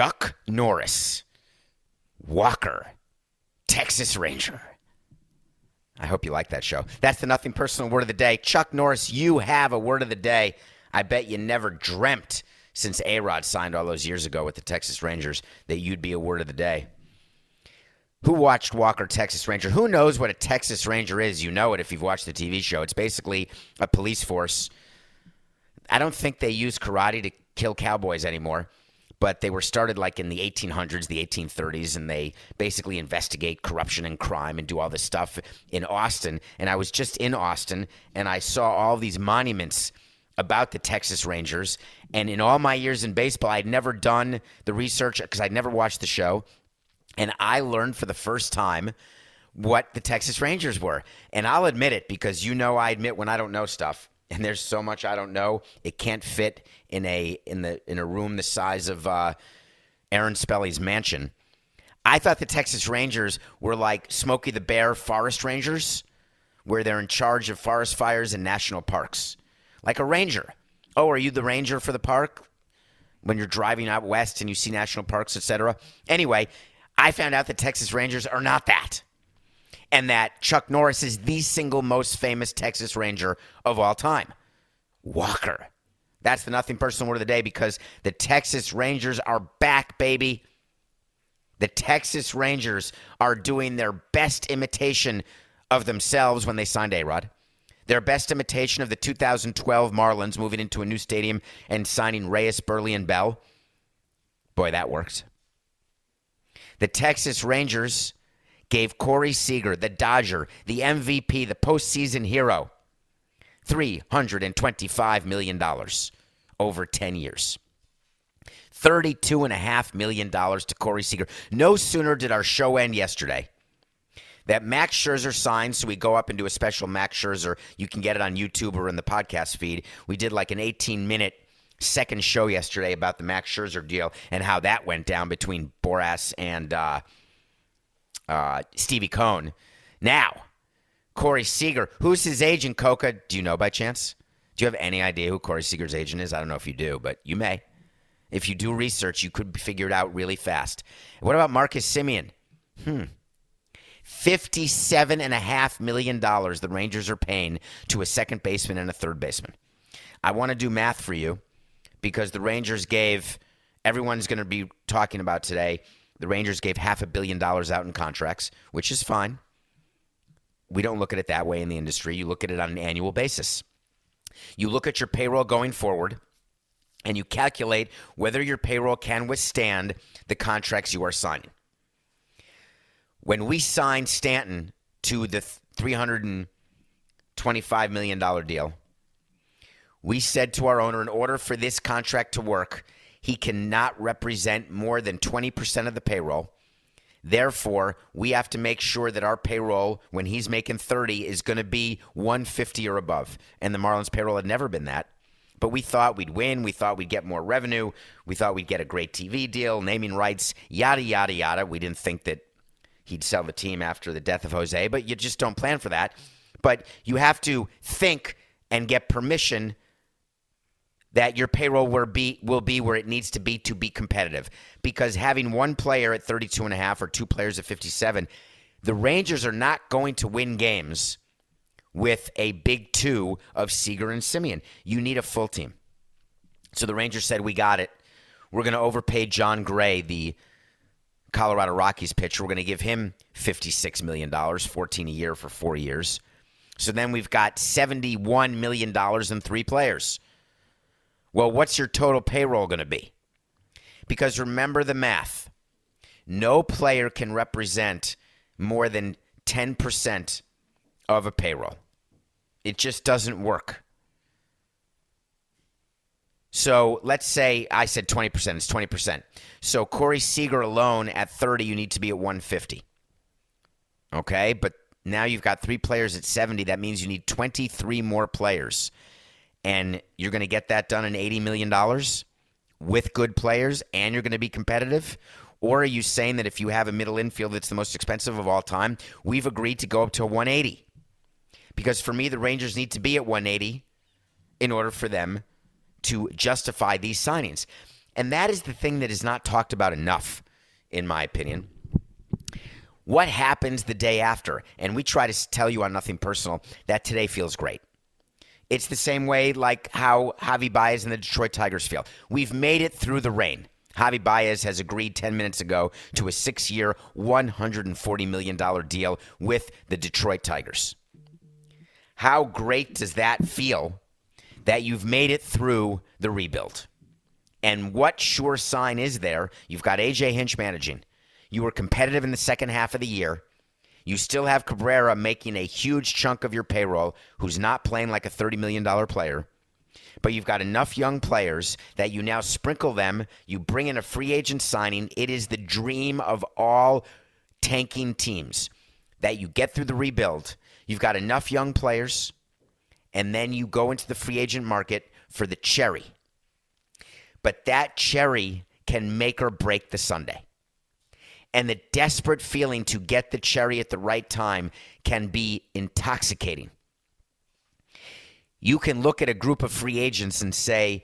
Chuck Norris, Walker, Texas Ranger. I hope you like that show. That's the nothing personal word of the day. Chuck Norris, you have a word of the day. I bet you never dreamt since A Rod signed all those years ago with the Texas Rangers that you'd be a word of the day. Who watched Walker Texas Ranger? Who knows what a Texas Ranger is? You know it if you've watched the TV show. It's basically a police force. I don't think they use karate to kill cowboys anymore, but they were started like in the 1800s, the 1830s, and they basically investigate corruption and crime and do all this stuff in Austin. And I was just in Austin and I saw all these monuments about the Texas Rangers. And in all my years in baseball, I'd never done the research because I'd never watched the show. And I learned for the first time what the Texas Rangers were. And I'll admit it because you know I admit when I don't know stuff. And there's so much I don't know. It can't fit in a in the in a room the size of uh, Aaron Spelling's mansion. I thought the Texas Rangers were like Smokey the Bear forest rangers, where they're in charge of forest fires and national parks, like a ranger. Oh, are you the ranger for the park? when you're driving out west and you see national parks, etc. Anyway, I found out the Texas Rangers are not that. And that Chuck Norris is the single most famous Texas Ranger of all time. Walker. That's the nothing personal word of the day because the Texas Rangers are back, baby. The Texas Rangers are doing their best imitation of themselves when they signed A Rod. Their best imitation of the 2012 Marlins moving into a new stadium and signing Reyes, Buehrle, and Bell. Boy, that works. The Texas Rangers gave Corey Seager, the Dodger, the MVP, the postseason hero, $325 million over 10 years. $32.5 million to Corey Seager. No sooner did our show end yesterday that Max Scherzer signed, so we go up and do a special Max Scherzer. You can get it on YouTube or in the podcast feed. We did like an 18 minute second show yesterday about the Max Scherzer deal and how that went down between Boras and uh, uh, Stevie Cohen. Now, Corey Seager, who's his agent, Coca? Do you know by chance? Do you have any idea who Corey Seager's agent is? I don't know if you do, but you may. If you do research, you could figure it out really fast. What about Marcus Semien? Hmm. $57.5 million the Rangers are paying to a second baseman and a third baseman. I want to do math for you because the Rangers gave, everyone's going to be talking about today, the Rangers gave half a billion dollars out in contracts, which is fine. We don't look at it that way in the industry. You look at it on an annual basis. You look at your payroll going forward and you calculate whether your payroll can withstand the contracts you are signing. When we signed Stanton to the $325 million deal, we said to our owner, in order for this contract to work, he cannot represent more than 20% of the payroll. Therefore, we have to make sure that our payroll, when he's making 30, is going to be 150 or above. And the Marlins payroll had never been that. But we thought we'd win. We thought we'd get more revenue. We thought we'd get a great TV deal, naming rights, yada, yada, yada. We didn't think that he'd sell the team after the death of Jose, but you just don't plan for that. But you have to think and get permission that your payroll will be will be where it needs to be to be competitive. Because having one player at 32 and a half or two players at 57, the Rangers are not going to win games with a big two of Seager and Semien. You need a full team. So the Rangers said, "We got it. We're going to overpay Jon Gray, the Colorado Rockies pitcher. We're going to give him $56 million, 14 a year for four years. So then we've got $71 million in three players. Well, what's your total payroll going to be? Because remember the math no player can represent more than 10% of a payroll. It just doesn't work. So let's say I said 20%, it's 20%. So Corey Seager alone at 30, you need to be at 150. Okay, but now you've got three players at 70. That means you need 23 more players. And you're going to get that done in $80 million with good players and you're going to be competitive? Or are you saying that if you have a middle infield that's the most expensive of all time, we've agreed to go up to 180? Because for me, the Rangers need to be at 180 in order for them to justify these signings. And that is the thing that is not talked about enough, in my opinion. What happens the day after? And we try to tell you on Nothing Personal that today feels great. It's the same way like how Javi Baez and the Detroit Tigers feel. We've made it through the rain. Javi Baez has agreed 10 minutes ago to a six year, $140 million deal with the Detroit Tigers. How great does that feel that you've made it through the rebuild? And what sure sign is there? You've got AJ Hinch managing. You were competitive in the second half of the year. You still have Cabrera making a huge chunk of your payroll, who's not playing like a $30 million player. But you've got enough young players that you now sprinkle them. You bring in a free agent signing. It is the dream of all tanking teams that you get through the rebuild. You've got enough young players, and then you go into the free agent market for the cherry. But that cherry can make or break the sundae and the desperate feeling to get the cherry at the right time can be intoxicating. You can look at a group of free agents and say,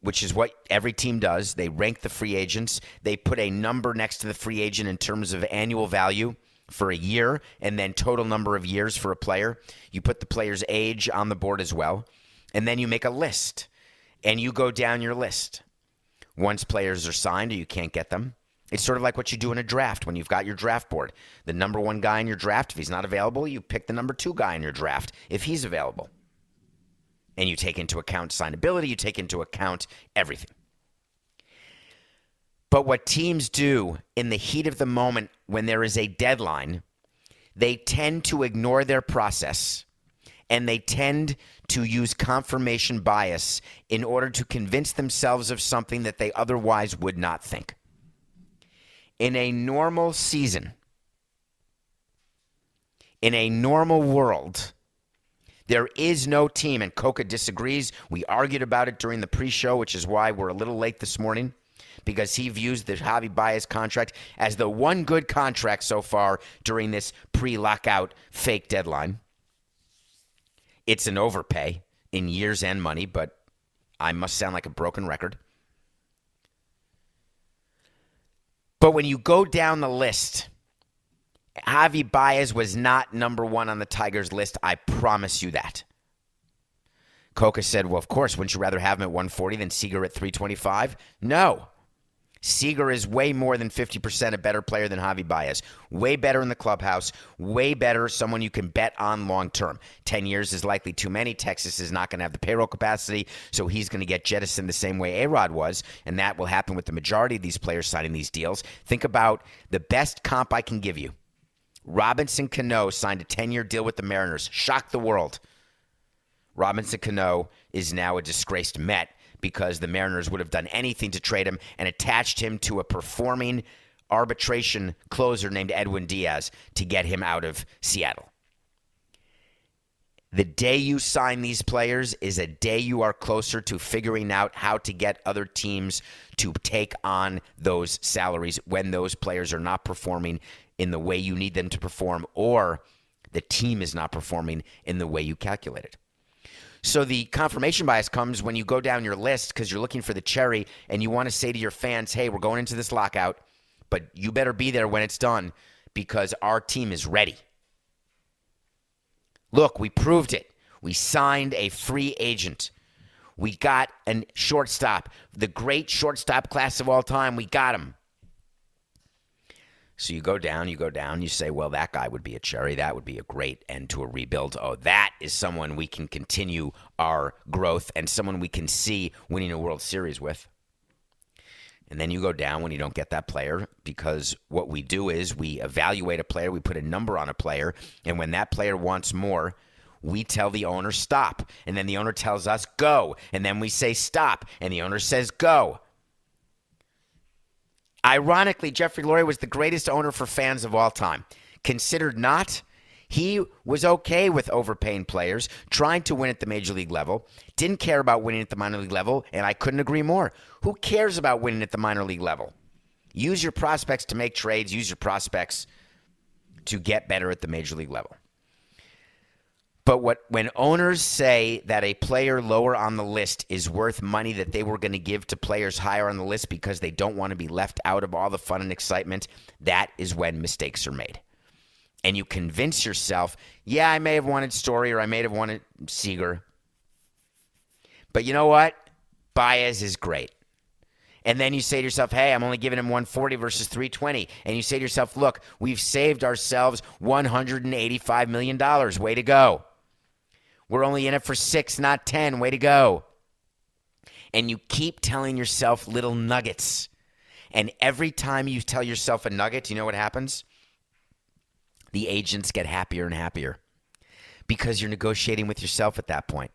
which is what every team does, they rank the free agents, they put a number next to the free agent in terms of annual value for a year and then total number of years for a player. You put the player's age on the board as well, and then you make a list and you go down your list. Once players are signed or you can't get them, it's sort of like what you do in a draft when you've got your draft board. The number one guy in your draft, if he's not available, you pick the number two guy in your draft if he's available. And you take into account signability, you take into account everything. But what teams do in the heat of the moment when there is a deadline, they tend to ignore their process and they tend to use confirmation bias in order to convince themselves of something that they otherwise would not think in a normal season, in a normal world, there is no team, and Coca disagrees. We argued about it during the pre show, which is why we're a little late this morning, because he views the Javi Baez contract as the one good contract so far during this pre lockout fake deadline. It's an overpay in years and money, but I must sound like a broken record. But when you go down the list, Javi Baez was not number one on the Tigers list. I promise you that. Coca said, Well, of course, wouldn't you rather have him at 140 than Seager at 325? No. Seager is way more than 50% a better player than Javi Baez. Way better in the clubhouse. Way better, someone you can bet on long term. 10 years is likely too many. Texas is not going to have the payroll capacity, so he's going to get jettisoned the same way A Rod was, and that will happen with the majority of these players signing these deals. Think about the best comp I can give you. Robinson Cano signed a 10 year deal with the Mariners. Shocked the world. Robinson Cano is now a disgraced Met because the Mariners would have done anything to trade him and attached him to a performing arbitration closer named Edwin Diaz to get him out of Seattle. The day you sign these players is a day you are closer to figuring out how to get other teams to take on those salaries when those players are not performing in the way you need them to perform or the team is not performing in the way you calculated. So the confirmation bias comes when you go down your list because you're looking for the cherry and you want to say to your fans, hey, we're going into this lockout, but you better be there when it's done because our team is ready. Look, we proved it. We signed a free agent. We got a shortstop, the great shortstop class of all time. We got him. So you go down, you go down, you say, well, that guy would be a cherry. That would be a great end to a rebuild. Oh, that is someone we can continue our growth and someone we can see winning a World Series with. And then you go down when you don't get that player because what we do is we evaluate a player, we put a number on a player, and when that player wants more, we tell the owner stop. And then the owner tells us go. And then we say stop. And the owner says go. Ironically, Jeffrey Loria was the greatest owner for fans of all time. Considered not, he was okay with overpaying players, trying to win at the major league level, didn't care about winning at the minor league level, and I couldn't agree more. Who cares about winning at the minor league level? Use your prospects to make trades, use your prospects to get better at the major league level. But what when owners say that a player lower on the list is worth money that they were going to give to players higher on the list because they don't want to be left out of all the fun and excitement, that is when mistakes are made. And you convince yourself, yeah, I may have wanted Story or I may have wanted Seager. But you know what? Baez is great. And then you say to yourself, hey, I'm only giving him 140 versus 320. And you say to yourself, look, we've saved ourselves $185 million. Way to go. We're only in it for six, not 10. Way to go. And you keep telling yourself little nuggets. And every time you tell yourself a nugget, you know what happens? The agents get happier and happier because you're negotiating with yourself at that point.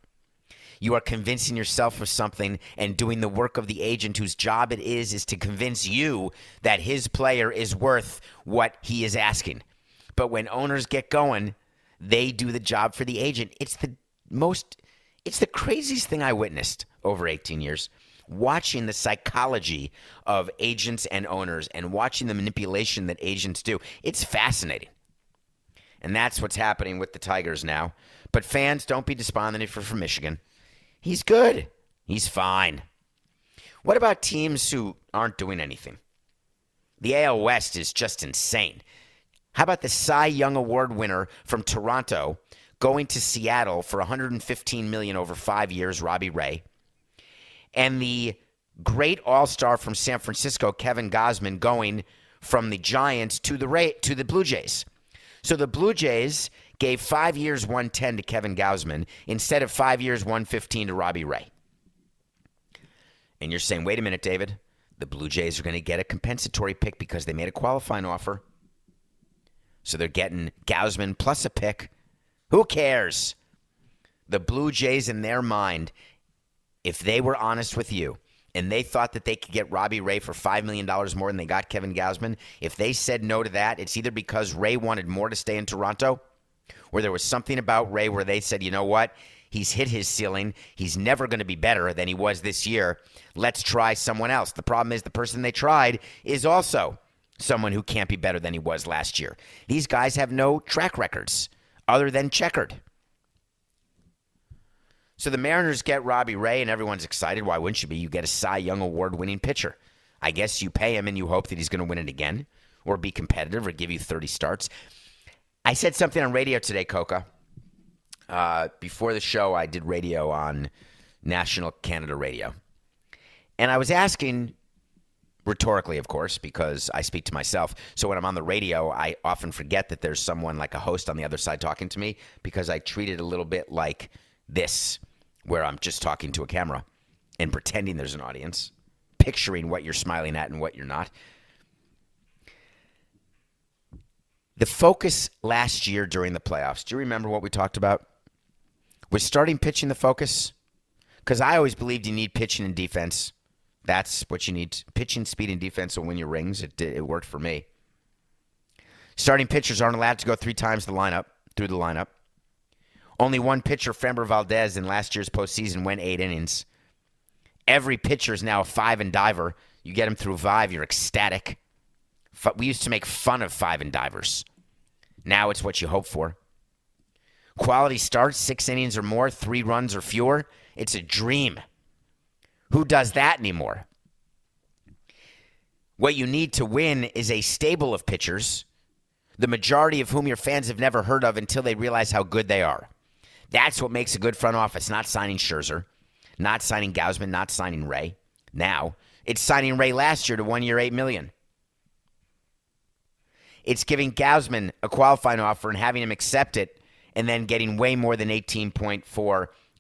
You are convincing yourself of something and doing the work of the agent whose job it is is to convince you that his player is worth what he is asking. But when owners get going, they do the job for the agent. It's the most it's the craziest thing I witnessed over 18 years. Watching the psychology of agents and owners and watching the manipulation that agents do. It's fascinating. And that's what's happening with the Tigers now. But fans, don't be despondent if you're from Michigan. He's good. He's fine. What about teams who aren't doing anything? The AL West is just insane. How about the Cy Young Award winner from Toronto going to Seattle for 115 million over 5 years, Robbie Ray? And the great All-Star from San Francisco, Kevin Gausman going from the Giants to the Ray, to the Blue Jays. So the Blue Jays gave 5 years 110 to Kevin Gausman instead of 5 years 115 to Robbie Ray. And you're saying, "Wait a minute, David. The Blue Jays are going to get a compensatory pick because they made a qualifying offer." So they're getting Gausman plus a pick. Who cares? The Blue Jays, in their mind, if they were honest with you and they thought that they could get Robbie Ray for $5 million more than they got Kevin Gausman, if they said no to that, it's either because Ray wanted more to stay in Toronto or there was something about Ray where they said, you know what? He's hit his ceiling. He's never going to be better than he was this year. Let's try someone else. The problem is the person they tried is also someone who can't be better than he was last year. These guys have no track records other than checkered. So the Mariners get Robbie Ray, and everyone's excited. Why wouldn't you be? You get a Cy Young Award winning pitcher. I guess you pay him and you hope that he's going to win it again or be competitive or give you 30 starts. I said something on radio today, Coca. Uh, before the show, I did radio on National Canada Radio. And I was asking rhetorically, of course, because I speak to myself. So when I'm on the radio, I often forget that there's someone like a host on the other side talking to me because I treat it a little bit like this, where I'm just talking to a camera and pretending there's an audience, picturing what you're smiling at and what you're not. The focus last year during the playoffs, do you remember what we talked about? Was starting pitching the focus? Because I always believed you need pitching and defense. That's what you need. Pitching, speed, and defense will win your rings. It, it worked for me. Starting pitchers aren't allowed to go three times the lineup through the lineup. Only one pitcher, Framber Valdez, in last year's postseason went eight innings. Every pitcher is now a five and diver. You get him through five, you're ecstatic. We used to make fun of five and divers. Now it's what you hope for. Quality starts, six innings or more, three runs or fewer. It's a dream. Who does that anymore? What you need to win is a stable of pitchers, the majority of whom your fans have never heard of until they realize how good they are. That's what makes a good front office, not signing Scherzer, not signing Gausman, not signing Ray. Now, it's signing Ray last year to one year, eight million. It's giving Gausman a qualifying offer and having him accept it and then getting way more than 18.4,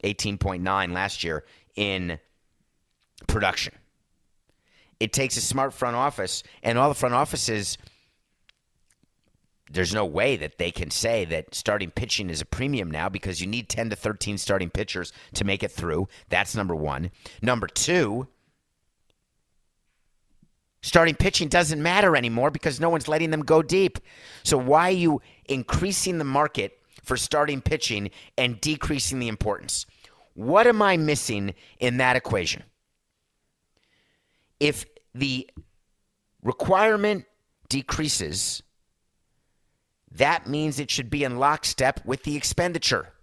18.9 last year in production. It takes a smart front office, and all the front offices, there's no way that they can say that starting pitching is a premium now because you need 10 to 13 starting pitchers to make it through. That's number one. Number two, starting pitching doesn't matter anymore because no one's letting them go deep. So why are you increasing the market for starting pitching and decreasing the importance? What am I missing in that equation? If the requirement decreases, that means it should be in lockstep with the expenditure.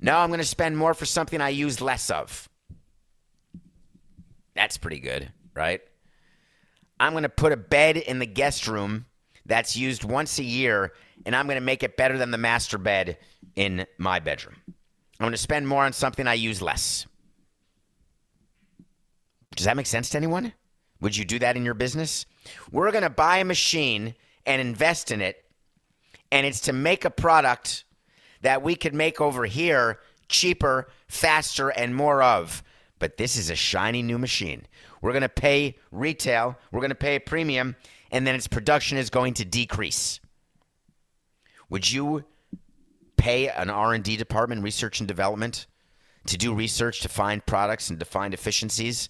No, I'm going to spend more for something I use less of. That's pretty good, right? I'm going to put a bed in the guest room that's used once a year, and I'm going to make it better than the master bed in my bedroom. I'm going to spend more on something I use less. Does that make sense to anyone? Would you do that in your business? We're going to buy a machine and invest in it, and it's to make a product that we could make over here cheaper, faster, and more of. But this is a shiny new machine. We're going to pay retail, we're going to pay a premium, and then its production is going to decrease. Would you pay an R&D department, research and development, to do research to find products and to find efficiencies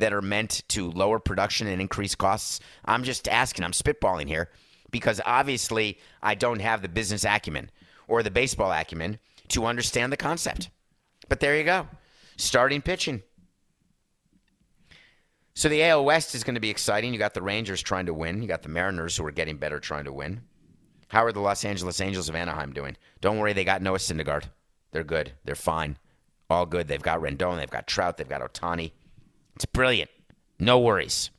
that are meant to lower production and increase costs? I'm just asking, I'm spitballing here because obviously I don't have the business acumen or the baseball acumen to understand the concept. But there you go. Starting pitching. So the AL West is going to be exciting. You got the Rangers trying to win. You got the Mariners who are getting better trying to win. How are the Los Angeles Angels of Anaheim doing? Don't worry, they got Noah Syndergaard. They're good. They're fine. All good. They've got Rendon. They've got Trout. They've got Ohtani. It's brilliant. No worries.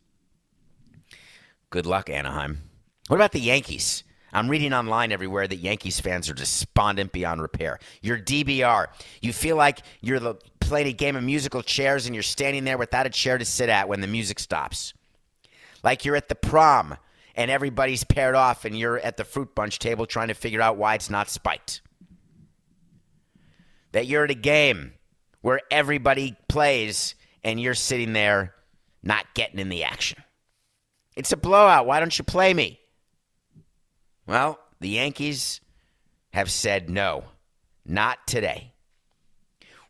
Good luck, Anaheim. What about the Yankees? I'm reading online everywhere that Yankees fans are despondent beyond repair. Your DBR. You feel like you're the, playing a game of musical chairs and you're standing there without a chair to sit at when the music stops. Like you're at the prom and everybody's paired off and you're at the fruit bunch table trying to figure out why it's not spiked. That you're at a game where everybody plays and you're sitting there not getting in the action. It's a blowout. Why don't you play me? Well, the Yankees have said no, not today.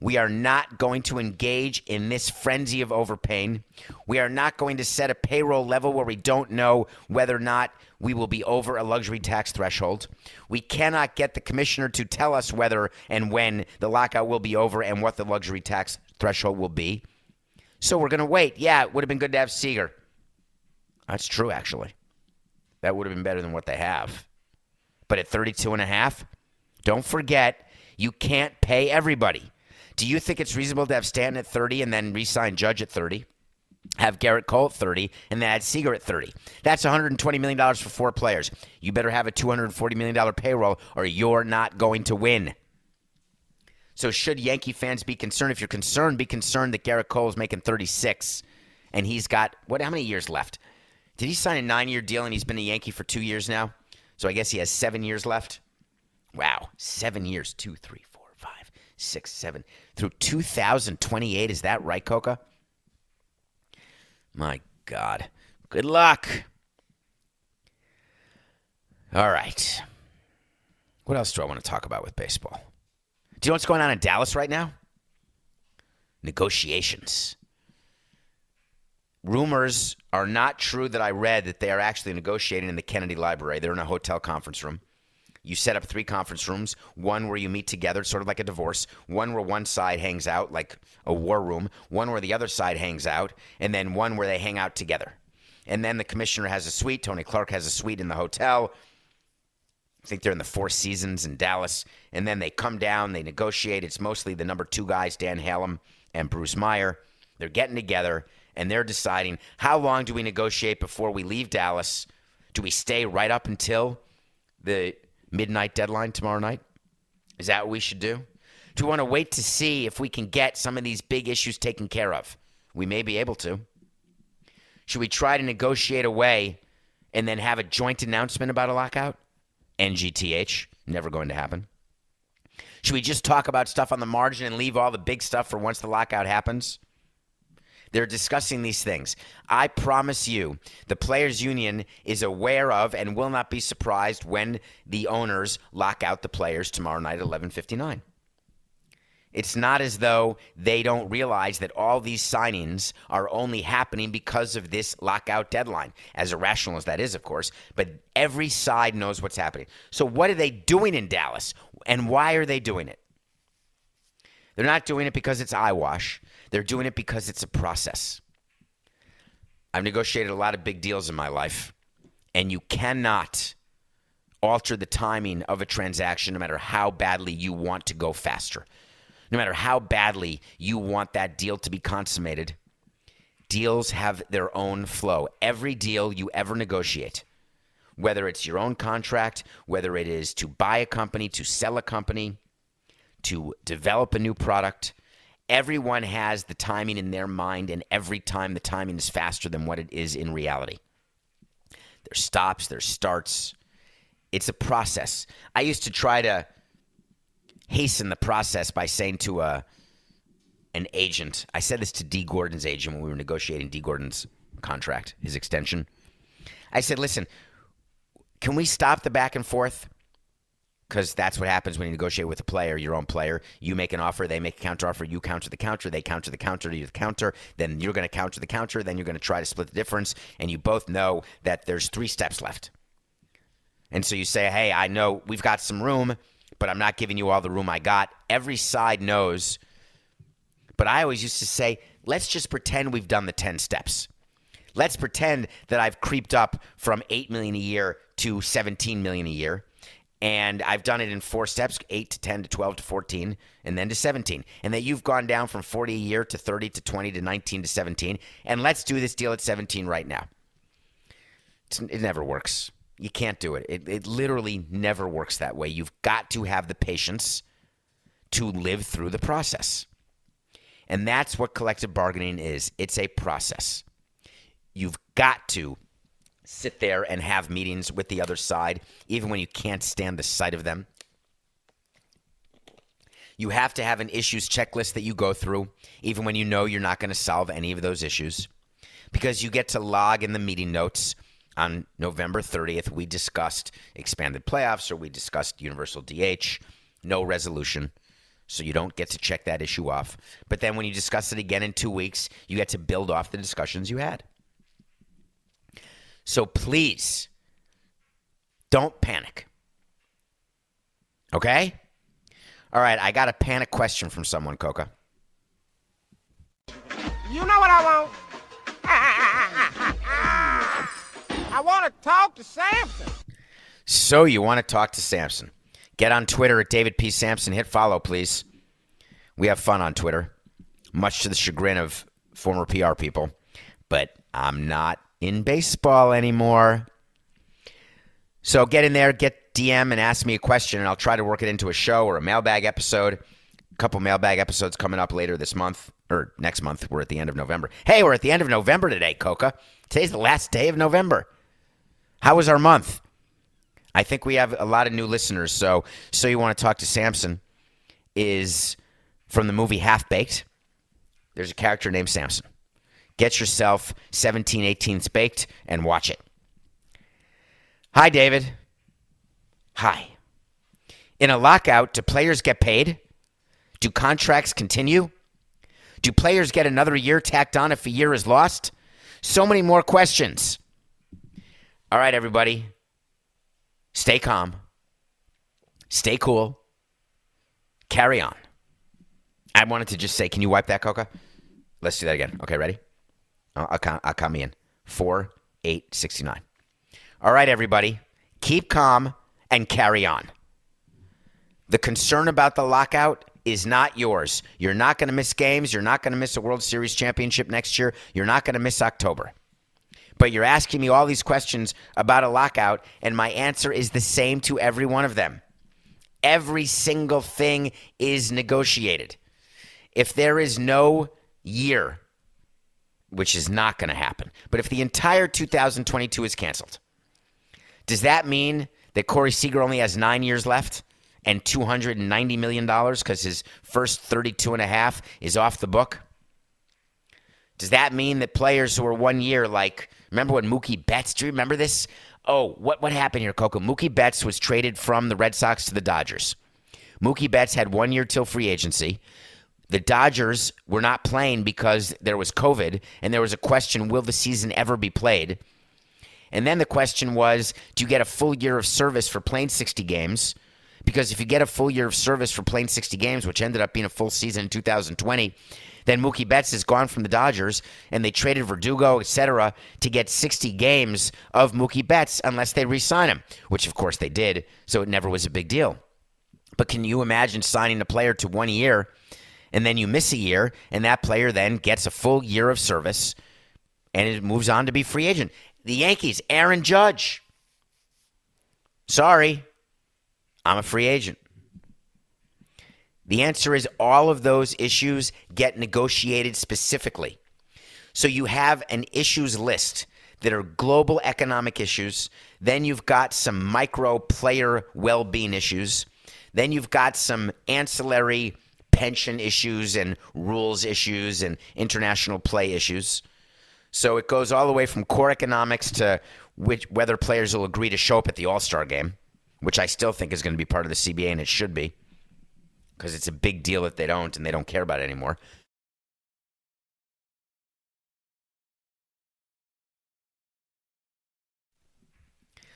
We are not going to engage in this frenzy of overpaying. We are not going to set a payroll level where we don't know whether or not we will be over a luxury tax threshold. We cannot get the commissioner to tell us whether and when the lockout will be over and what the luxury tax threshold will be. So we're going to wait. Yeah, it would have been good to have Seager. That's true, actually. That would have been better than what they have. But at 32 and a half, don't forget, you can't pay everybody. Do you think it's reasonable to have Stanton at 30 and then re-sign Judge at 30? Have Gerrit Cole at 30 and then add Seager at 30. That's $120 million for four players. You better have a $240 million payroll or you're not going to win. So, should Yankee fans be concerned? If you're concerned, be concerned that Gerrit Cole is making 36 and he's got, what, how many years left? Did he sign a nine year deal and he's been a Yankee for two years now? So, I guess he has seven years left. Wow, seven years. Two, three, four, five, six, seven. Through 2028. Is that right, Coca? My God. Good luck. All right. What else do I want to talk about with baseball? Do you know what's going on in Dallas right now? Negotiations. Rumors are not true that I read that they are actually negotiating in the Kennedy Library. They're in a hotel conference room. You set up three conference rooms one where you meet together, sort of like a divorce, one where one side hangs out, like a war room, one where the other side hangs out, and then one where they hang out together. And then the commissioner has a suite. Tony Clark has a suite in the hotel. I think they're in the Four Seasons in Dallas. And then they come down, they negotiate. It's mostly the number two guys, Dan Halem and Bruce Meyer. They're getting together and they're deciding how long do we negotiate before we leave Dallas? Do we stay right up until the midnight deadline tomorrow night? Is that what we should do? Do we want to wait to see if we can get some of these big issues taken care of? We may be able to. Should we try to negotiate away and then have a joint announcement about a lockout? NGTH, never going to happen. Should we just talk about stuff on the margin and leave all the big stuff for once the lockout happens? They're discussing these things. I promise you, the Players Union is aware of and will not be surprised when the owners lock out the players tomorrow night at 11:59. It's not as though they don't realize that all these signings are only happening because of this lockout deadline, as irrational as that is, of course. But every side knows what's happening. So, what are they doing in Dallas, and why are they doing it? They're not doing it because it's eyewash, they're doing it because it's a process. I've negotiated a lot of big deals in my life, and you cannot alter the timing of a transaction no matter how badly you want to go faster no matter how badly you want that deal to be consummated, deals have their own flow. Every deal you ever negotiate, whether it's your own contract, whether it is to buy a company, to sell a company, to develop a new product, everyone has the timing in their mind, and every time the timing is faster than what it is in reality. There's stops, there's starts. It's a process. I used to try to hasten the process by saying to a an agent. I said this to Dee Gordon's agent when we were negotiating Dee Gordon's contract, his extension. I said, "Listen, can we stop the back and forth? Because that's what happens when you negotiate with a player, your own player. You make an offer, they make a counter offer, you counter the counter, they counter the counter, you the counter. Then you're going to counter the counter, then you're going to try to split the difference, and you both know that there's three steps left. And so you say, "Hey, I know we've got some room." But I'm not giving you all the room I got. Every side knows. But I always used to say, let's just pretend we've done the 10 steps. Let's pretend that I've creeped up from 8 million a year to 17 million a year. And I've done it in four steps 8 to 10 to 12 to 14, and then to 17. And that you've gone down from 40 a year to 30 to 20 to 19 to 17. And let's do this deal at 17 right now. It's, it never works. You can't do it. it. It literally never works that way. You've got to have the patience to live through the process. And that's what collective bargaining is it's a process. You've got to sit there and have meetings with the other side, even when you can't stand the sight of them. You have to have an issues checklist that you go through, even when you know you're not going to solve any of those issues, because you get to log in the meeting notes on November 30th, we discussed expanded playoffs or we discussed universal DH. No resolution. So you don't get to check that issue off. But then when you discuss it again in two weeks, you get to build off the discussions you had. So please don't panic. Okay? All right, I got a panic question from someone, Coca. You know what I want? I want to talk to Samson. So you want to talk to Samson? Get on Twitter at David P. Samson. Hit follow, please. We have fun on Twitter, much to the chagrin of former PR people. But I'm not in baseball anymore. So get in there, get DM, and ask me a question, and I'll try to work it into a show or a mailbag episode. A couple mailbag episodes coming up later this month or next month. We're at the end of November. Hey, we're at the end of November today, Coca. Today's the last day of November. How was our month? I think we have a lot of new listeners. So, so you want to talk to Samson is from the movie Half Baked. There's a character named Samson. Get yourself 17, 18 baked and watch it. Hi, David. Hi. In a lockout, do players get paid? Do contracts continue? Do players get another year tacked on if a year is lost? So many more questions. All right, everybody. Stay calm. Stay cool. Carry on. I wanted to just say, can you wipe that, Coca? Let's do that again. Okay, ready? Oh, I'll, I'll, I'll me in. Four, eight, 69. All right, everybody. Keep calm and carry on. The concern about the lockout is not yours. You're not going to miss games. You're not going to miss a World Series championship next year. You're not going to miss October. But you're asking me all these questions about a lockout, and my answer is the same to every one of them. Every single thing is negotiated. If there is no year, which is not going to happen, but if the entire 2022 is canceled, Does that mean that Corey Seager only has nine years left and $290 million because his first 32 and a half is off the book? Does that mean that players who are one year, like, remember when Mookie Betts, do you remember this? Oh, what, what happened here, Coco? Mookie Betts was traded from the Red Sox to the Dodgers. Mookie Betts had one year till free agency. The Dodgers were not playing because there was COVID, and there was a question will the season ever be played? And then the question was do you get a full year of service for playing 60 games? Because if you get a full year of service for playing 60 games, which ended up being a full season in 2020, then Mookie Betts is gone from the Dodgers, and they traded Verdugo, etc., to get 60 games of Mookie Betts unless they re-sign him, which of course they did. So it never was a big deal. But can you imagine signing a player to one year, and then you miss a year, and that player then gets a full year of service, and it moves on to be free agent? The Yankees, Aaron Judge. Sorry, I'm a free agent. The answer is all of those issues get negotiated specifically. So you have an issues list that are global economic issues. Then you've got some micro player well being issues. Then you've got some ancillary pension issues and rules issues and international play issues. So it goes all the way from core economics to which, whether players will agree to show up at the All Star game, which I still think is going to be part of the CBA and it should be because it's a big deal if they don't and they don't care about it anymore.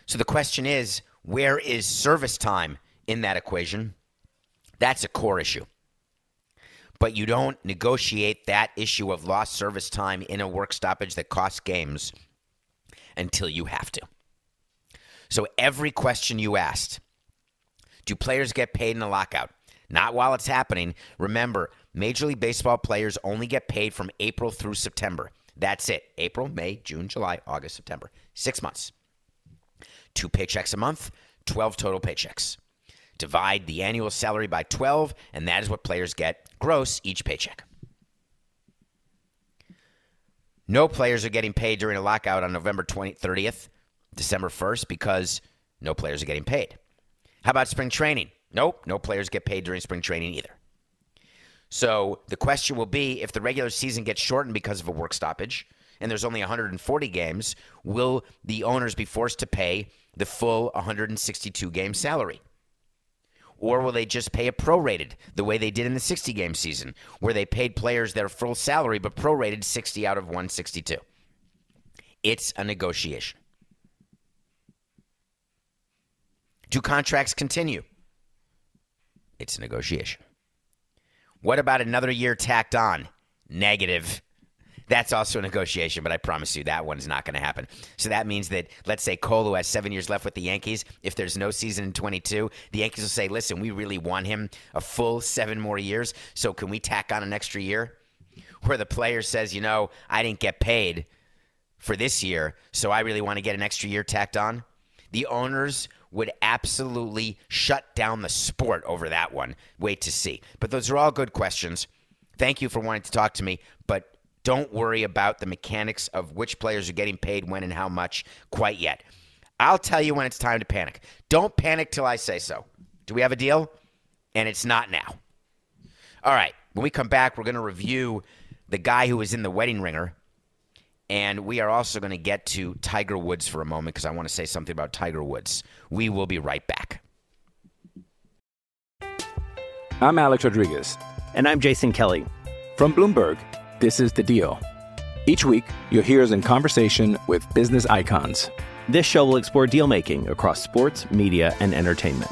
So the question is where is service time in that equation? That's a core issue. But you don't negotiate that issue of lost service time in a work stoppage that costs games until you have to. So every question you asked do players get paid in a lockout? Not while it's happening. Remember, Major League Baseball players only get paid from April through September. That's it. April, May, June, July, August, September. Six months. Two paychecks a month, 12 total paychecks. Divide the annual salary by 12, and that is what players get gross each paycheck. No players are getting paid during a lockout on November 20, 30th, December 1st, because no players are getting paid. How about spring training? Nope, no players get paid during spring training either. So the question will be if the regular season gets shortened because of a work stoppage and there's only 140 games, will the owners be forced to pay the full 162 game salary? Or will they just pay a prorated the way they did in the 60 game season, where they paid players their full salary but prorated 60 out of 162? It's a negotiation. Do contracts continue? It's a negotiation. What about another year tacked on? Negative. That's also a negotiation, but I promise you that one's not going to happen. So that means that, let's say who has seven years left with the Yankees, if there's no season in 22, the Yankees will say, listen, we really want him a full seven more years. So can we tack on an extra year? Where the player says, you know, I didn't get paid for this year, so I really want to get an extra year tacked on. The owners would absolutely shut down the sport over that one. Wait to see. But those are all good questions. Thank you for wanting to talk to me, but don't worry about the mechanics of which players are getting paid when and how much quite yet. I'll tell you when it's time to panic. Don't panic till I say so. Do we have a deal? And it's not now. All right. When we come back, we're going to review the guy who was in the wedding ringer. And we are also going to get to Tiger Woods for a moment because I want to say something about Tiger Woods. We will be right back. I'm Alex Rodriguez. And I'm Jason Kelly. From Bloomberg, this is The Deal. Each week, you'll hear us in conversation with business icons. This show will explore deal making across sports, media, and entertainment.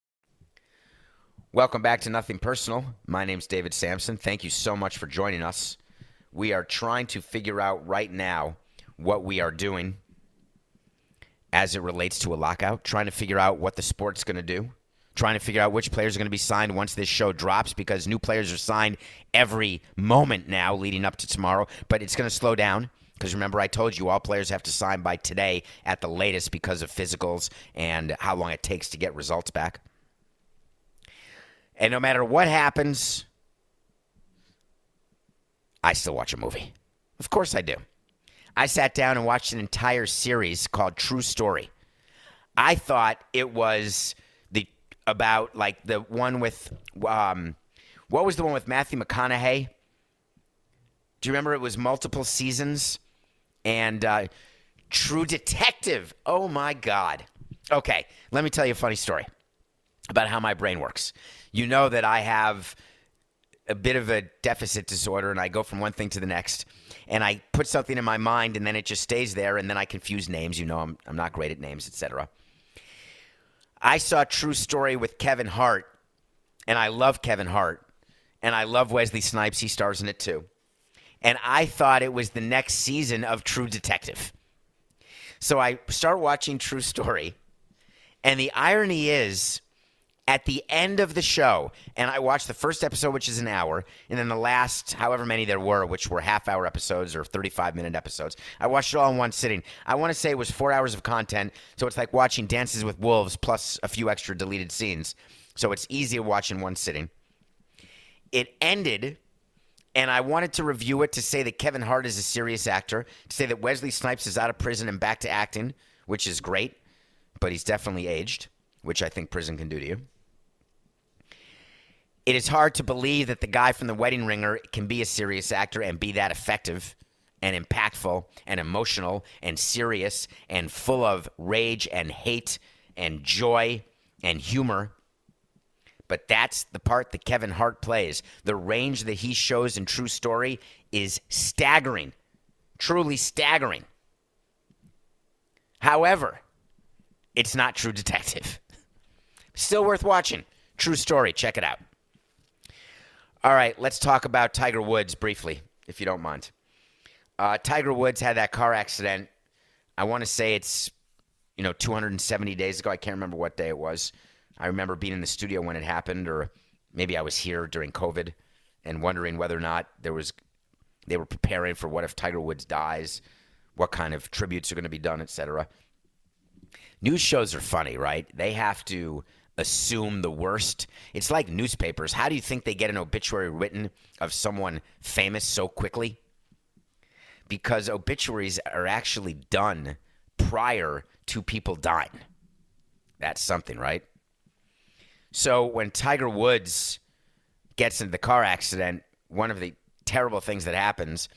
Welcome back to Nothing Personal. My name's David Samson. Thank you so much for joining us. We are trying to figure out right now what we are doing as it relates to a lockout, trying to figure out what the sport's going to do, trying to figure out which players are going to be signed once this show drops because new players are signed every moment now leading up to tomorrow, but it's going to slow down. Because remember, I told you all players have to sign by today at the latest because of physicals and how long it takes to get results back. And no matter what happens, I still watch a movie. Of course I do. I sat down and watched an entire series called True Story. I thought it was the about like the one with um, what was the one with Matthew McConaughey? Do you remember it was multiple seasons and uh, True Detective? Oh my God! Okay, let me tell you a funny story about how my brain works. You know that I have a bit of a deficit disorder and I go from one thing to the next and I put something in my mind and then it just stays there and then I confuse names. You know, I'm, I'm not great at names, etc. I saw True Story with Kevin Hart and I love Kevin Hart and I love Wesley Snipes. He stars in it too. And I thought it was the next season of True Detective. So I start watching True Story and the irony is at the end of the show, and I watched the first episode, which is an hour, and then the last, however many there were, which were half hour episodes or 35 minute episodes. I watched it all in one sitting. I want to say it was four hours of content, so it's like watching Dances with Wolves plus a few extra deleted scenes. So it's easy to watch in one sitting. It ended, and I wanted to review it to say that Kevin Hart is a serious actor, to say that Wesley Snipes is out of prison and back to acting, which is great, but he's definitely aged, which I think prison can do to you it is hard to believe that the guy from the wedding ringer can be a serious actor and be that effective and impactful and emotional and serious and full of rage and hate and joy and humor. But that's the part that Kevin Hart plays. The range that he shows in True Story is staggering, truly staggering. However, it's not True Detective. Still worth watching. True Story. Check it out. All right, let's talk about Tiger Woods briefly, if you don't mind. Uh, Tiger Woods had that car accident. I want to say it's, you know, 270 days ago. I can't remember what day it was. I remember being in the studio when it happened, or maybe I was here during COVID and wondering whether or not there was they were preparing for what if Tiger Woods dies, what kind of tributes are going to be done, etc. News shows are funny, right? They have to assume the worst. It's like newspapers. How do you think they get an obituary written of someone famous so quickly? Because obituaries are actually done prior to people dying. That's something, right? So when Tiger Woods gets into the car accident, one of the terrible things that happens,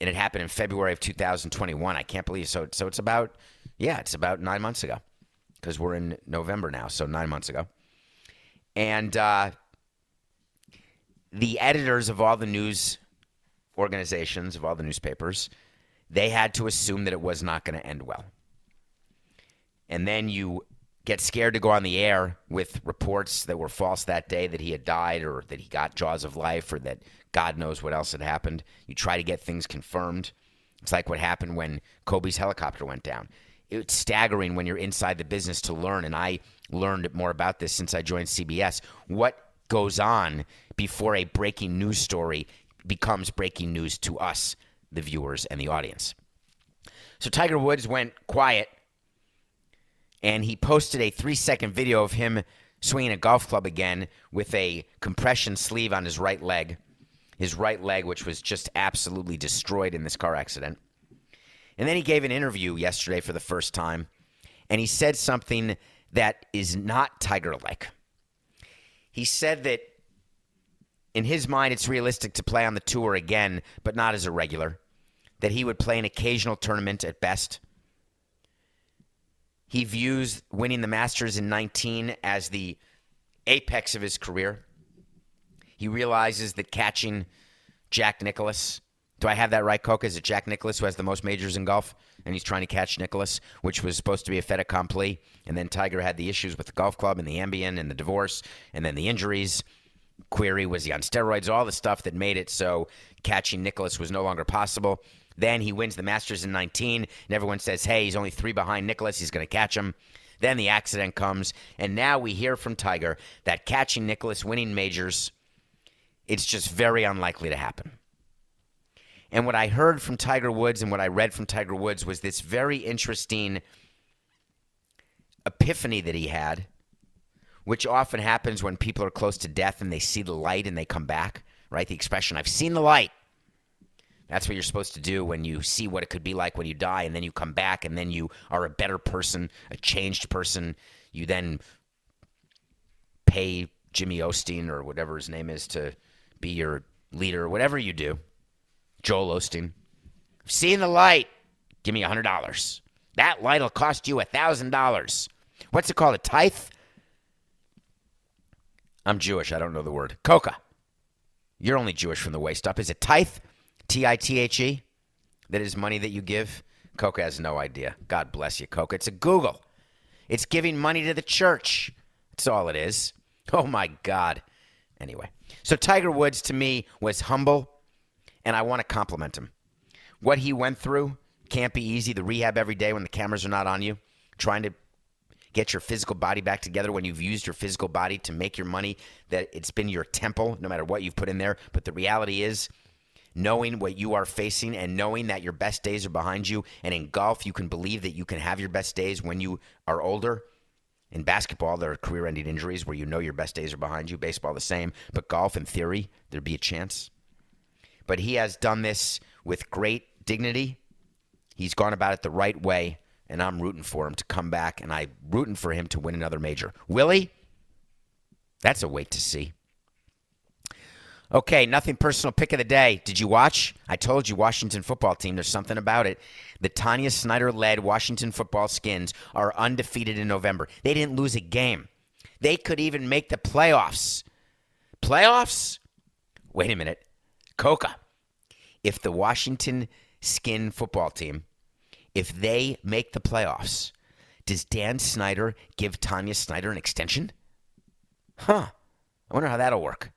and it happened in February of 2021. I can't believe so. So it's about, yeah, it's about nine months ago because we're in November now, so nine months ago. And uh, the editors of all the news organizations, of all the newspapers, they had to assume that it was not going to end well. And then you get scared to go on the air with reports that were false that day that he had died or that he got jaws of life or that God knows what else had happened. You try to get things confirmed. It's like what happened when Kobe's helicopter went down it's staggering when you're inside the business to learn. And I learned more about this since I joined CBS. What goes on before a breaking news story becomes breaking news to us, the viewers and the audience. So Tiger Woods went quiet and he posted a three second video of him swinging a golf club again with a compression sleeve on his right leg. His right leg, which was just absolutely destroyed in this car accident. And then he gave an interview yesterday for the first time, and he said something that is not Tiger like. He said that in his mind, it's realistic to play on the tour again, but not as a regular. That he would play an occasional tournament at best. He views winning the Masters in 19 as the apex of his career. He realizes that catching Jack Nicklaus. Do I have that right, Coca? Is it Jack Nicklaus who has the most majors in golf? And he's trying to catch Nicklaus, which was supposed to be a fait accompli. And then Tiger had the issues with the golf club and the Ambien and the divorce and then the injuries. Query was he on steroids? All the stuff that made it so catching Nicklaus was no longer possible. Then he wins the Masters in 19, and everyone says, hey, he's only three behind Nicklaus. He's going to catch him. Then the accident comes, and now we hear from Tiger that catching Nicklaus winning majors, it's just very unlikely to happen. And what I heard from Tiger Woods and what I read from Tiger Woods was this very interesting epiphany that he had, which often happens when people are close to death and they see the light and they come back, right? The expression, I've seen the light. That's what you're supposed to do when you see what it could be like when you die, and then you come back, and then you are a better person, a changed person. You then pay Jimmy Osteen or whatever his name is to be your leader, whatever you do. Joel Osteen. Seeing the light, give me a $100. That light will cost you a $1,000. What's it called? A tithe? I'm Jewish. I don't know the word. Coca. You're only Jewish from the waist up. Is it tithe? T I T H E? That is money that you give? Coca has no idea. God bless you, Coca. It's a Google. It's giving money to the church. That's all it is. Oh my God. Anyway, so Tiger Woods to me was humble, and I want to compliment him. What he went through can't be easy. The rehab every day when the cameras are not on you, trying to get your physical body back together when you've used your physical body to make your money, that it's been your temple, no matter what you've put in there. But the reality is, knowing what you are facing and knowing that your best days are behind you. And in golf, you can believe that you can have your best days when you are older. In basketball, there are career ending injuries where you know your best days are behind you. Baseball, the same. But golf, in theory, there'd be a chance. But he has done this with great dignity. He's gone about it the right way, and I'm rooting for him to come back, and I'm rooting for him to win another major. Willie, that's a wait to see. Okay, nothing personal pick of the day. Did you watch? I told you, Washington football team, there's something about it. The Tanya Snyder led Washington football skins are undefeated in November. They didn't lose a game. They could even make the playoffs. Playoffs? Wait a minute. Coca. If the Washington skin football team, if they make the playoffs, does Dan Snyder give Tanya Snyder an extension? Huh. I wonder how that'll work.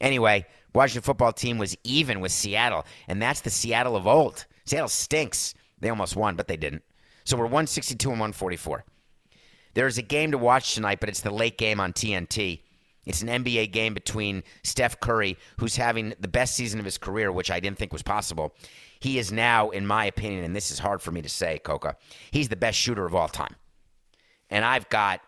Anyway, Washington football team was even with Seattle, and that's the Seattle of old. Seattle stinks. They almost won, but they didn't. So we're 162 and 144. There's a game to watch tonight, but it's the late game on TNT. It's an NBA game between Steph Curry, who's having the best season of his career, which I didn't think was possible. He is now, in my opinion, and this is hard for me to say, Coca, he's the best shooter of all time. And I've got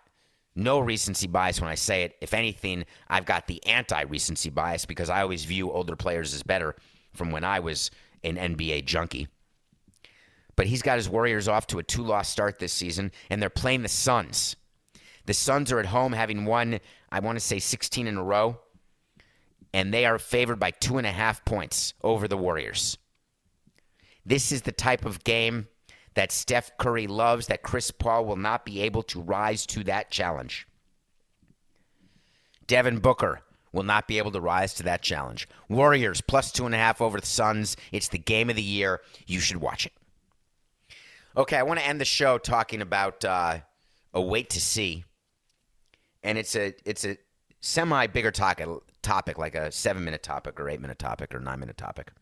no recency bias when I say it. If anything, I've got the anti recency bias because I always view older players as better from when I was an NBA junkie. But he's got his Warriors off to a two loss start this season, and they're playing the Suns. The Suns are at home having won, I want to say, 16 in a row, and they are favored by two and a half points over the Warriors. This is the type of game that Steph Curry loves, that Chris Paul will not be able to rise to that challenge. Devin Booker will not be able to rise to that challenge. Warriors plus two and a half over the Suns. It's the game of the year. You should watch it. Okay, I want to end the show talking about uh, a wait to see, and it's a it's a semi bigger topic, topic like a seven minute topic or eight minute topic or nine minute topic.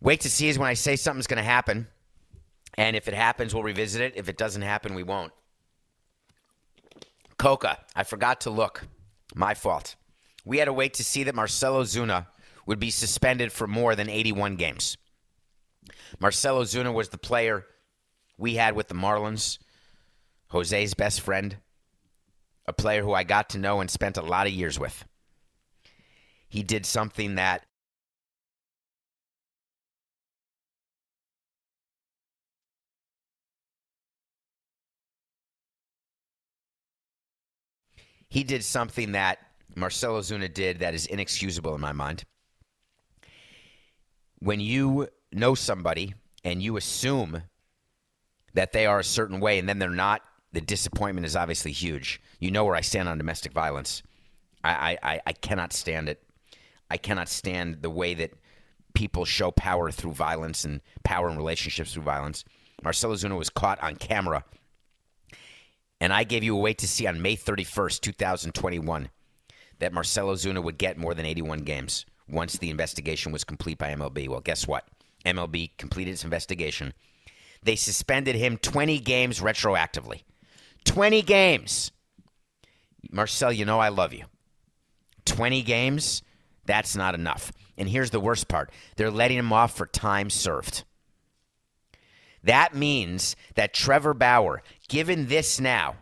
Wait to see is when I say something's going to happen, and if it happens, we'll revisit it. If it doesn't happen, we won't. Coca, I forgot to look. My fault. We had to wait to see that Marcell Ozuna would be suspended for more than 81 games. Marcell Ozuna was the player we had with the Marlins, Jose's best friend, a player who I got to know and spent a lot of years with. He did something that he did something that Marcell Ozuna did that is inexcusable in my mind. When you know somebody and you assume that they are a certain way and then they're not, the disappointment is obviously huge. You know where I stand on domestic violence. I, I, I cannot stand it. I cannot stand the way that people show power through violence and power in relationships through violence. Marcell Ozuna was caught on camera, and I gave you a way to see on May 31st, 2021, that Marcell Ozuna would get more than 81 games once the investigation was complete by MLB. Well, guess what? MLB completed its investigation. They suspended him 20 games retroactively. 20 games. Marcell, you know I love you. 20 games, that's not enough. And here's the worst part they're letting him off for time served. That means that Trevor Bauer, given this now,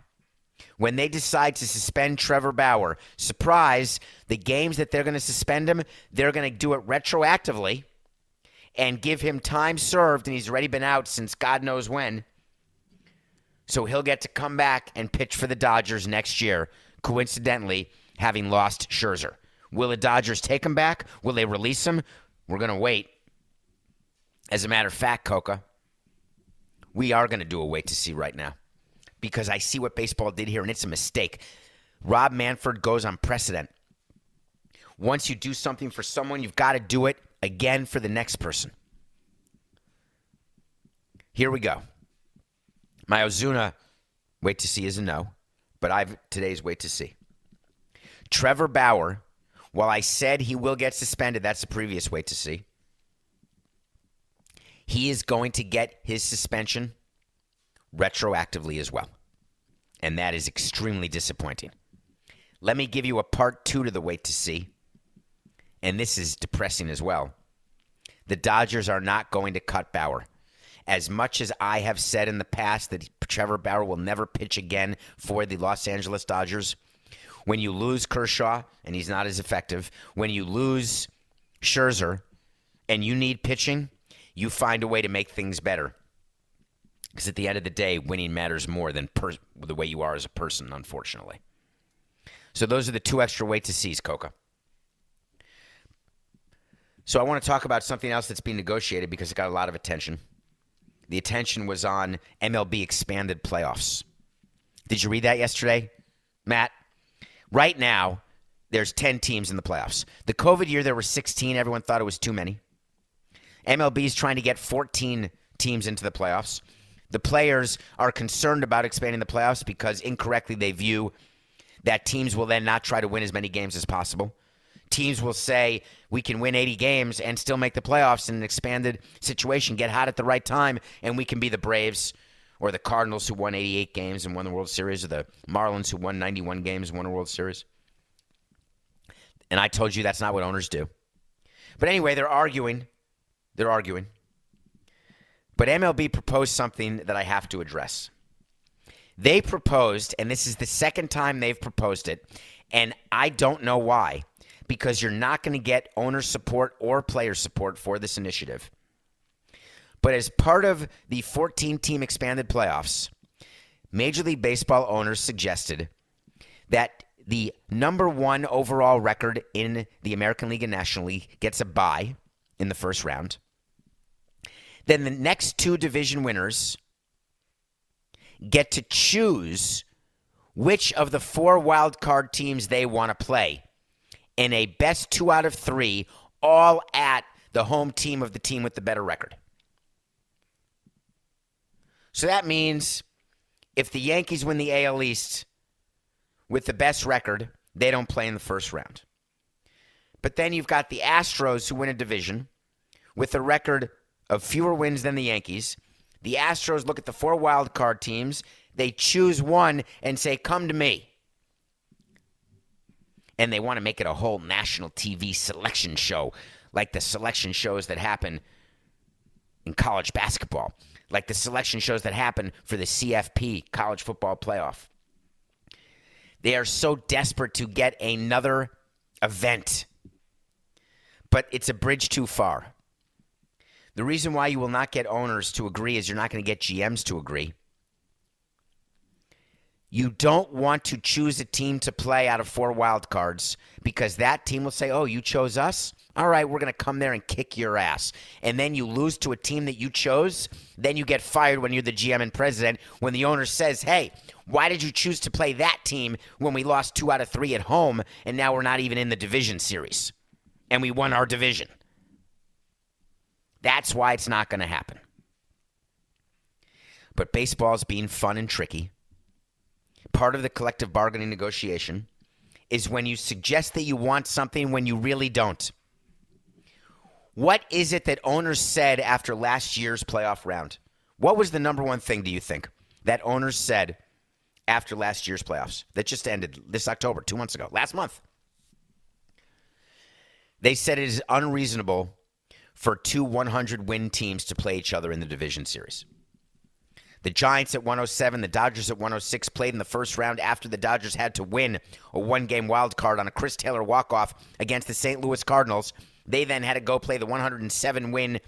when they decide to suspend Trevor Bauer, surprise, the games that they're going to suspend him, they're going to do it retroactively and give him time served, and he's already been out since God knows when. So he'll get to come back and pitch for the Dodgers next year, coincidentally, having lost Scherzer. Will the Dodgers take him back? Will they release him? We're going to wait. As a matter of fact, Coca, we are going to do a wait to see right now because I see what baseball did here, and it's a mistake. Rob Manfred goes on precedent. Once you do something for someone, you've got to do it again for the next person. Here we go. My Ozuna wait to see is a no, but I've today's wait to see. Trevor Bauer, while I said he will get suspended, that's the previous wait to see. He is going to get his suspension retroactively as well. And that is extremely disappointing. Let me give you a part two to the wait to see. And this is depressing as well. The Dodgers are not going to cut Bauer. As much as I have said in the past that Trevor Bauer will never pitch again for the Los Angeles Dodgers, when you lose Kershaw and he's not as effective, when you lose Scherzer and you need pitching, you find a way to make things better. Because at the end of the day, winning matters more than per- the way you are as a person, unfortunately. So those are the two extra wait to seize, Coca. So I want to talk about something else that's being negotiated because it got a lot of attention. The attention was on MLB expanded playoffs. Did you read that yesterday, Matt? Right now, there's 10 teams in the playoffs. The COVID year, there were 16. Everyone thought it was too many. MLB is trying to get 14 teams into the playoffs. The players are concerned about expanding the playoffs because incorrectly they view that teams will then not try to win as many games as possible. Teams will say we can win 80 games and still make the playoffs in an expanded situation, get hot at the right time, and we can be the Braves or the Cardinals who won 88 games and won the World Series, or the Marlins who won 91 games and won a World Series. And I told you that's not what owners do. But anyway, they're arguing. They're arguing. But MLB proposed something that I have to address. They proposed, and this is the second time they've proposed it, and I don't know why, because you're not going to get owner support or player support for this initiative. But as part of the 14 team expanded playoffs, Major League Baseball owners suggested that the number one overall record in the American League and National League gets a bye in the first round. Then the next two division winners get to choose which of the four wild card teams they want to play in a best two out of three, all at the home team of the team with the better record. So that means if the Yankees win the AL East with the best record, they don't play in the first round. But then you've got the Astros who win a division with a record of fewer wins than the Yankees. The Astros look at the four wild card teams, they choose one and say, Come to me. And they want to make it a whole national TV selection show, like the selection shows that happen in college basketball, like the selection shows that happen for the CFP, college football playoff. They are so desperate to get another event, but it's a bridge too far. The reason why you will not get owners to agree is you're not going to get GMs to agree. You don't want to choose a team to play out of four wild cards because that team will say, "Oh, you chose us. All right, we're going to come there and kick your ass." And then you lose to a team that you chose, then you get fired when you're the GM and president when the owner says, "Hey, why did you choose to play that team when we lost 2 out of 3 at home and now we're not even in the division series and we won our division?" That's why it's not going to happen. But baseball's being fun and tricky part of the collective bargaining negotiation is when you suggest that you want something when you really don't. What is it that owners said after last year's playoff round? What was the number one thing, do you think, that owners said after last year's playoffs that just ended this October, two months ago, last month? They said it is unreasonable for two 100 win teams to play each other in the division series. The Giants at 107, the Dodgers at 106 played in the first round after the Dodgers had to win a one game wild card on a Chris Taylor walk off against the St. Louis Cardinals. They then had to go play the 107 win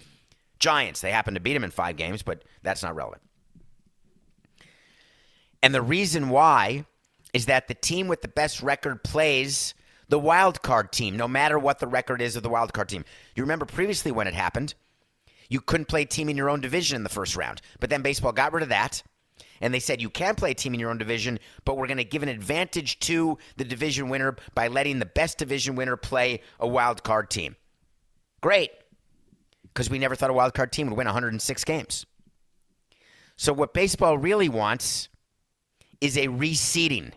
Giants. They happened to beat them in five games, but that's not relevant. And the reason why is that the team with the best record plays the wild card team, no matter what the record is of the wild card team. You remember previously when it happened, you couldn't play a team in your own division in the first round. But then baseball got rid of that. And they said you can play a team in your own division, but we're going to give an advantage to the division winner by letting the best division winner play a wild card team. Great. Because we never thought a wild card team would win 106 games. So what baseball really wants is a reseeding.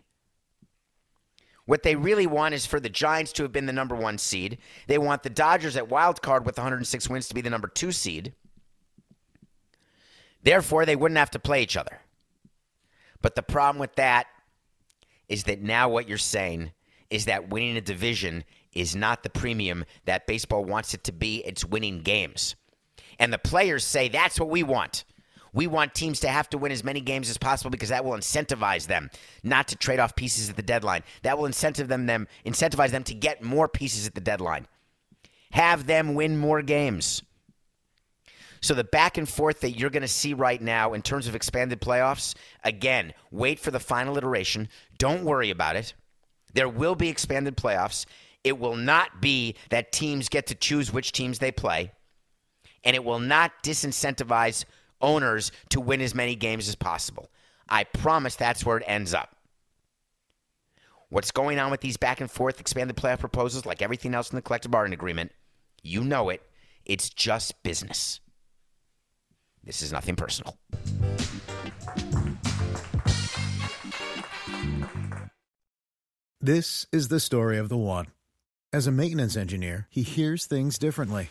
What they really want is for the Giants to have been the number one seed. They want the Dodgers at wild card with 106 wins to be the number two seed. Therefore, they wouldn't have to play each other. But the problem with that is that now what you're saying is that winning a division is not the premium that baseball wants it to be. It's winning games. And the players say that's what we want. We want teams to have to win as many games as possible because that will incentivize them not to trade off pieces at the deadline. That will incentive them, them incentivize them to get more pieces at the deadline. Have them win more games. So the back and forth that you're going to see right now in terms of expanded playoffs, again, wait for the final iteration. Don't worry about it. There will be expanded playoffs. It will not be that teams get to choose which teams they play, and it will not disincentivize owners to win as many games as possible. I promise that's where it ends up. What's going on with these back and forth expanded playoff proposals, like everything else in the collective bargaining agreement, you know it. It's just business. This is nothing personal. This is the story of the one. As a maintenance engineer, he hears things differently.